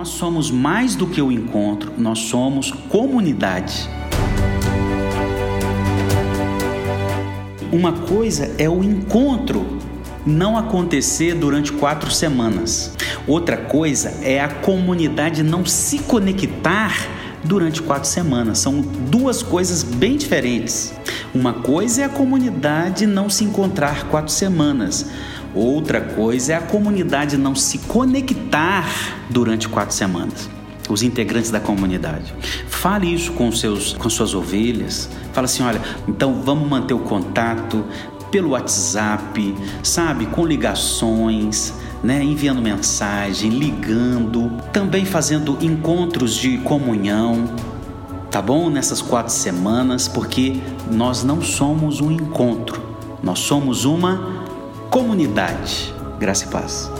Nós somos mais do que o encontro, nós somos comunidade. Uma coisa é o encontro não acontecer durante quatro semanas. Outra coisa é a comunidade não se conectar durante quatro semanas. São duas coisas bem diferentes. Uma coisa é a comunidade não se encontrar quatro semanas. Outra coisa é a comunidade não se conectar durante quatro semanas. Os integrantes da comunidade. Fale isso com, seus, com suas ovelhas. Fala assim: olha, então vamos manter o contato pelo WhatsApp, sabe? Com ligações, né? enviando mensagem, ligando, também fazendo encontros de comunhão, tá bom? Nessas quatro semanas, porque nós não somos um encontro, nós somos uma comunidade. Graça e paz.